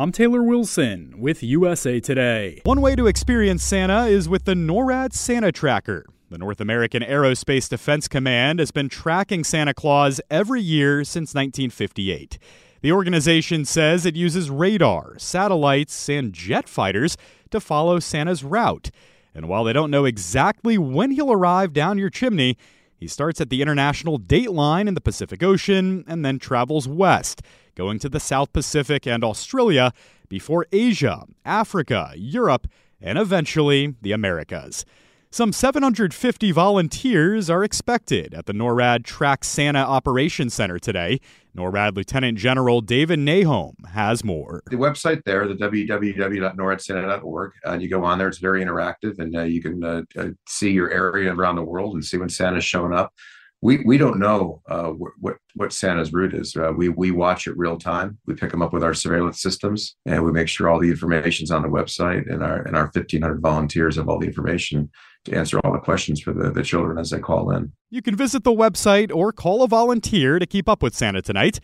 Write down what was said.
I'm Taylor Wilson with USA Today. One way to experience Santa is with the NORAD Santa Tracker. The North American Aerospace Defense Command has been tracking Santa Claus every year since 1958. The organization says it uses radar, satellites, and jet fighters to follow Santa's route. And while they don't know exactly when he'll arrive down your chimney, he starts at the International Date Line in the Pacific Ocean and then travels west going to the South Pacific and Australia before Asia, Africa, Europe, and eventually the Americas. Some 750 volunteers are expected at the NORAD Track Santa Operations Center today. NORAD Lieutenant General David Nahom has more. The website there, the www.noradsanta.org, uh, you go on there, it's very interactive, and uh, you can uh, uh see your area around the world and see when Santa's showing up we we don't know uh, what what Santa's route is. Uh, we we watch it real time. We pick them up with our surveillance systems, and we make sure all the information's on the website. And our and our fifteen hundred volunteers have all the information to answer all the questions for the, the children as they call in. You can visit the website or call a volunteer to keep up with Santa tonight.